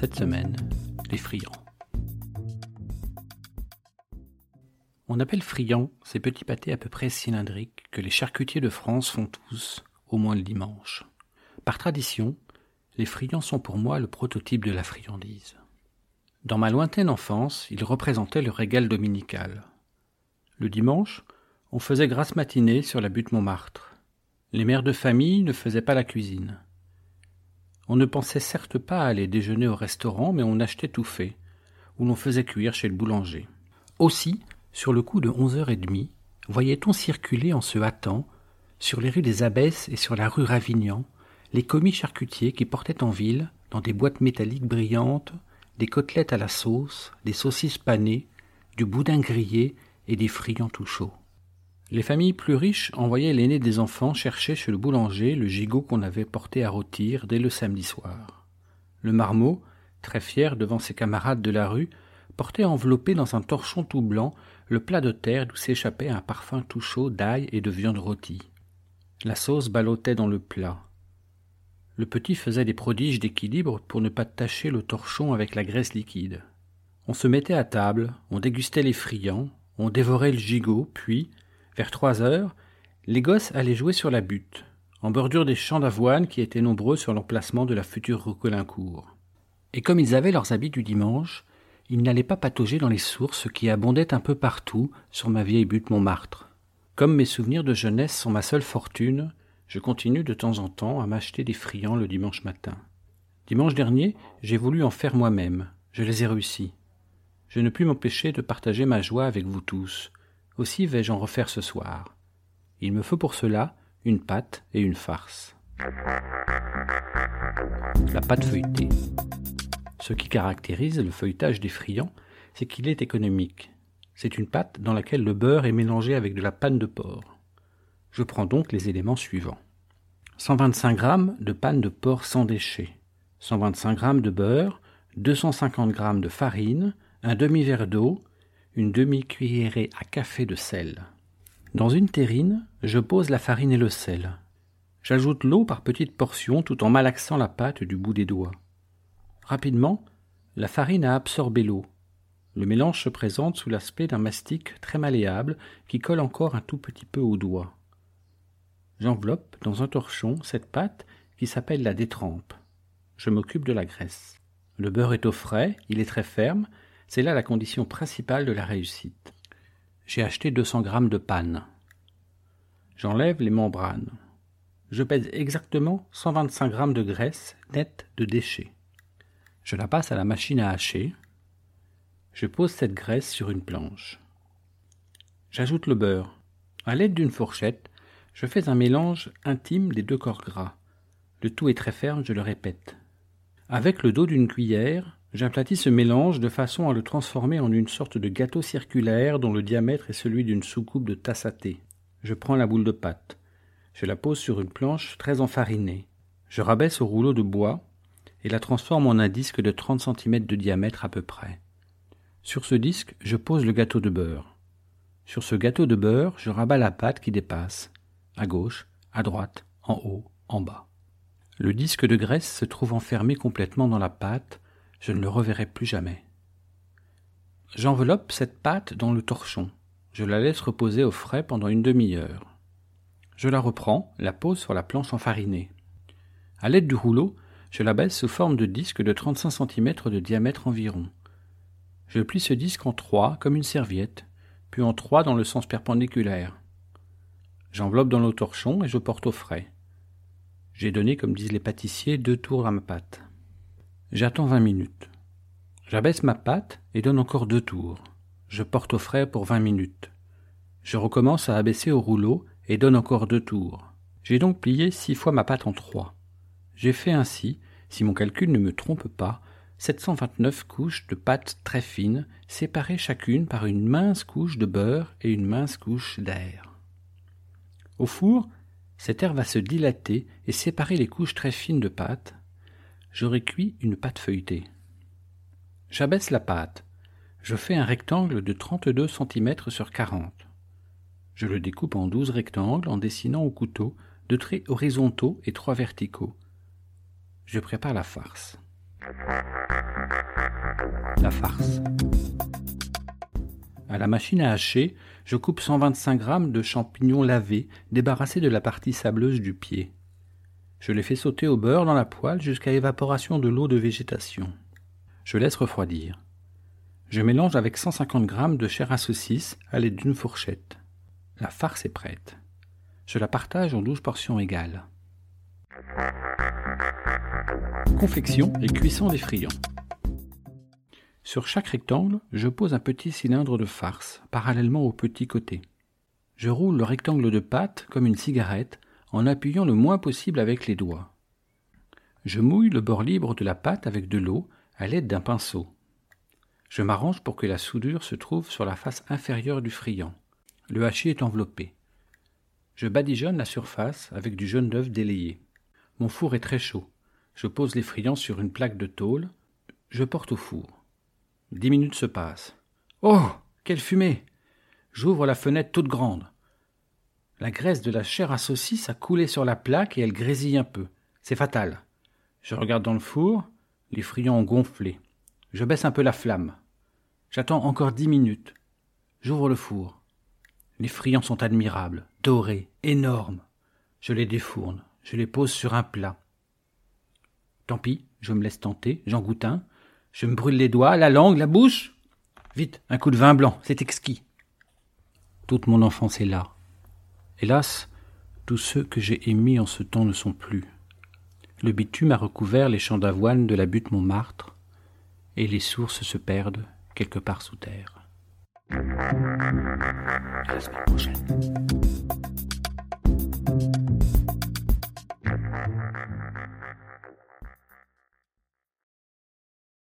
Cette semaine, les friands. On appelle friands ces petits pâtés à peu près cylindriques que les charcutiers de France font tous, au moins le dimanche. Par tradition, les friands sont pour moi le prototype de la friandise. Dans ma lointaine enfance, ils représentaient le régal dominical. Le dimanche, on faisait grasse matinée sur la butte Montmartre. Les mères de famille ne faisaient pas la cuisine. On ne pensait certes pas à aller déjeuner au restaurant, mais on achetait tout fait, ou l'on faisait cuire chez le boulanger. Aussi, sur le coup de onze heures et demie, voyait-on circuler en se hâtant, sur les rues des Abbesses et sur la rue Ravignan, les commis charcutiers qui portaient en ville, dans des boîtes métalliques brillantes, des côtelettes à la sauce, des saucisses panées, du boudin grillé et des friands tout chauds. Les familles plus riches envoyaient l'aîné des enfants chercher chez le boulanger le gigot qu'on avait porté à rôtir dès le samedi soir. Le marmot, très fier devant ses camarades de la rue, portait enveloppé dans un torchon tout blanc le plat de terre d'où s'échappait un parfum tout chaud d'ail et de viande rôtie. La sauce ballottait dans le plat. Le petit faisait des prodiges d'équilibre pour ne pas tacher le torchon avec la graisse liquide. On se mettait à table, on dégustait les friands, on dévorait le gigot, puis, vers trois heures, les gosses allaient jouer sur la butte, en bordure des champs d'avoine qui étaient nombreux sur l'emplacement de la future rue Colincourt. Et comme ils avaient leurs habits du dimanche, il n'allait pas patauger dans les sources qui abondaient un peu partout sur ma vieille butte Montmartre. Comme mes souvenirs de jeunesse sont ma seule fortune, je continue de temps en temps à m'acheter des friands le dimanche matin. Dimanche dernier, j'ai voulu en faire moi-même. Je les ai réussis. Je ne puis m'empêcher de partager ma joie avec vous tous. Aussi vais-je en refaire ce soir. Il me faut pour cela une pâte et une farce. La pâte feuilletée. Ce qui caractérise le feuilletage des friands, c'est qu'il est économique. C'est une pâte dans laquelle le beurre est mélangé avec de la panne de porc. Je prends donc les éléments suivants. 125 g de panne de porc sans déchets, 125 g de beurre, 250 g de farine, un demi-verre d'eau, une demi-cuillerée à café de sel. Dans une terrine, je pose la farine et le sel. J'ajoute l'eau par petites portions tout en malaxant la pâte du bout des doigts. Rapidement, la farine a absorbé l'eau. Le mélange se présente sous l'aspect d'un mastic très malléable qui colle encore un tout petit peu aux doigts. J'enveloppe dans un torchon cette pâte qui s'appelle la détrempe. Je m'occupe de la graisse. Le beurre est au frais, il est très ferme, c'est là la condition principale de la réussite. J'ai acheté 200 grammes de panne. J'enlève les membranes. Je pèse exactement 125 grammes de graisse nette de déchets. Je la passe à la machine à hacher. Je pose cette graisse sur une planche. J'ajoute le beurre. À l'aide d'une fourchette, je fais un mélange intime des deux corps gras. Le tout est très ferme, je le répète. Avec le dos d'une cuillère, j'aplatis ce mélange de façon à le transformer en une sorte de gâteau circulaire dont le diamètre est celui d'une soucoupe de tasse. Je prends la boule de pâte. Je la pose sur une planche très enfarinée. Je rabaisse au rouleau de bois et la transforme en un disque de 30 cm de diamètre à peu près. Sur ce disque, je pose le gâteau de beurre. Sur ce gâteau de beurre, je rabats la pâte qui dépasse, à gauche, à droite, en haut, en bas. Le disque de graisse se trouve enfermé complètement dans la pâte, je ne le reverrai plus jamais. J'enveloppe cette pâte dans le torchon. Je la laisse reposer au frais pendant une demi-heure. Je la reprends, la pose sur la planche enfarinée. À l'aide du rouleau, je la baisse sous forme de disque de 35 cm de diamètre environ. Je plie ce disque en trois comme une serviette, puis en trois dans le sens perpendiculaire. J'enveloppe dans le torchon et je porte au frais. J'ai donné, comme disent les pâtissiers, deux tours à ma pâte. J'attends vingt minutes. J'abaisse ma pâte et donne encore deux tours. Je porte au frais pour vingt minutes. Je recommence à abaisser au rouleau et donne encore deux tours. J'ai donc plié six fois ma pâte en trois. J'ai fait ainsi Si mon calcul ne me trompe pas, 729 couches de pâte très fines, séparées chacune par une mince couche de beurre et une mince couche d'air. Au four, cet air va se dilater et séparer les couches très fines de pâte. J'aurai cuit une pâte feuilletée. J'abaisse la pâte. Je fais un rectangle de 32 cm sur 40. Je le découpe en 12 rectangles en dessinant au couteau deux traits horizontaux et trois verticaux. Je prépare la farce. La farce. À la machine à hacher, je coupe 125 g de champignons lavés, débarrassés de la partie sableuse du pied. Je les fais sauter au beurre dans la poêle jusqu'à évaporation de l'eau de végétation. Je laisse refroidir. Je mélange avec 150 g de chair à saucisse à l'aide d'une fourchette. La farce est prête. Je la partage en douze portions égales. Confection et cuisson des friands. Sur chaque rectangle, je pose un petit cylindre de farce, parallèlement au petit côté. Je roule le rectangle de pâte comme une cigarette, en appuyant le moins possible avec les doigts. Je mouille le bord libre de la pâte avec de l'eau à l'aide d'un pinceau. Je m'arrange pour que la soudure se trouve sur la face inférieure du friand. Le hachis est enveloppé. Je badigeonne la surface avec du jaune d'œuf délayé. Mon four est très chaud. Je pose les friands sur une plaque de tôle. Je porte au four. Dix minutes se passent. Oh Quelle fumée J'ouvre la fenêtre toute grande. La graisse de la chair à saucisse a coulé sur la plaque et elle grésille un peu. C'est fatal. Je regarde dans le four. Les friands ont gonflé. Je baisse un peu la flamme. J'attends encore dix minutes. J'ouvre le four. Les friands sont admirables, dorés, énormes. Je les défourne, je les pose sur un plat. Tant pis, je me laisse tenter, j'en goûte un. Je me brûle les doigts, la langue, la bouche. Vite, un coup de vin blanc, c'est exquis. Toute mon enfance est là. Hélas, tous ceux que j'ai émis en ce temps ne sont plus. Le bitume a recouvert les champs d'avoine de la butte Montmartre, et les sources se perdent quelque part sous terre.